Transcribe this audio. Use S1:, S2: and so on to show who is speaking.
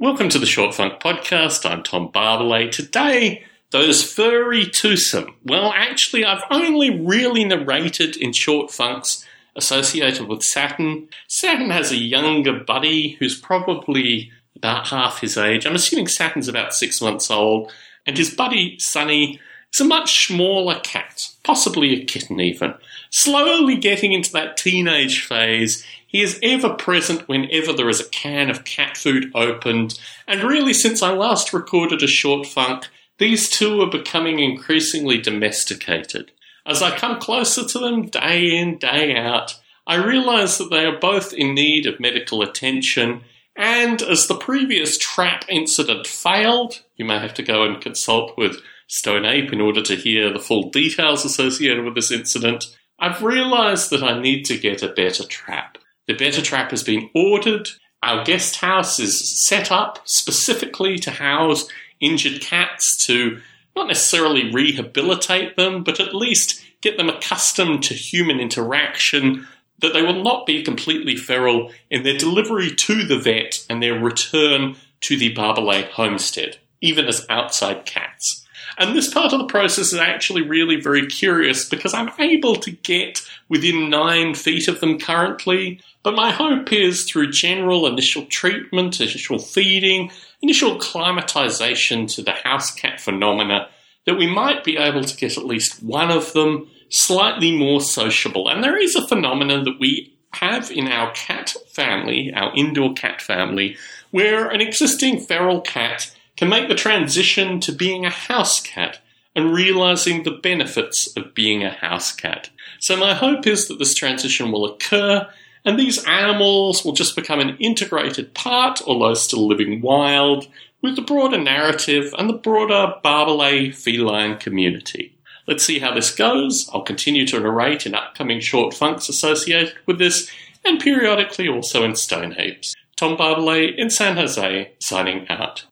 S1: Welcome to the Short Funk Podcast. I'm Tom Barbalet. Today, those furry twosome. Well, actually, I've only really narrated in short funks associated with Saturn. Saturn has a younger buddy who's probably about half his age. I'm assuming Saturn's about six months old, and his buddy Sunny is a much smaller cat, possibly a kitten even. Slowly getting into that teenage phase, he is ever present whenever there is a can of cat food opened, and really, since I last recorded a short funk, these two are becoming increasingly domesticated. As I come closer to them day in, day out, I realize that they are both in need of medical attention, and as the previous trap incident failed, you may have to go and consult with Stone Ape in order to hear the full details associated with this incident. I've realized that I need to get a better trap. The better trap has been ordered. Our guest house is set up specifically to house injured cats to not necessarily rehabilitate them, but at least get them accustomed to human interaction, that they will not be completely feral in their delivery to the vet and their return to the Barbalet homestead, even as outside cats. And this part of the process is actually really very curious because I'm able to get within nine feet of them currently. But my hope is through general initial treatment, initial feeding, initial climatization to the house cat phenomena, that we might be able to get at least one of them slightly more sociable. And there is a phenomenon that we have in our cat family, our indoor cat family, where an existing feral cat can make the transition to being a house cat and realizing the benefits of being a house cat. So, my hope is that this transition will occur and these animals will just become an integrated part, although still living wild, with the broader narrative and the broader Barbalet feline community. Let's see how this goes. I'll continue to narrate in upcoming short funks associated with this, and periodically also in Stone Apes. Tom Barbalet in San Jose, signing out.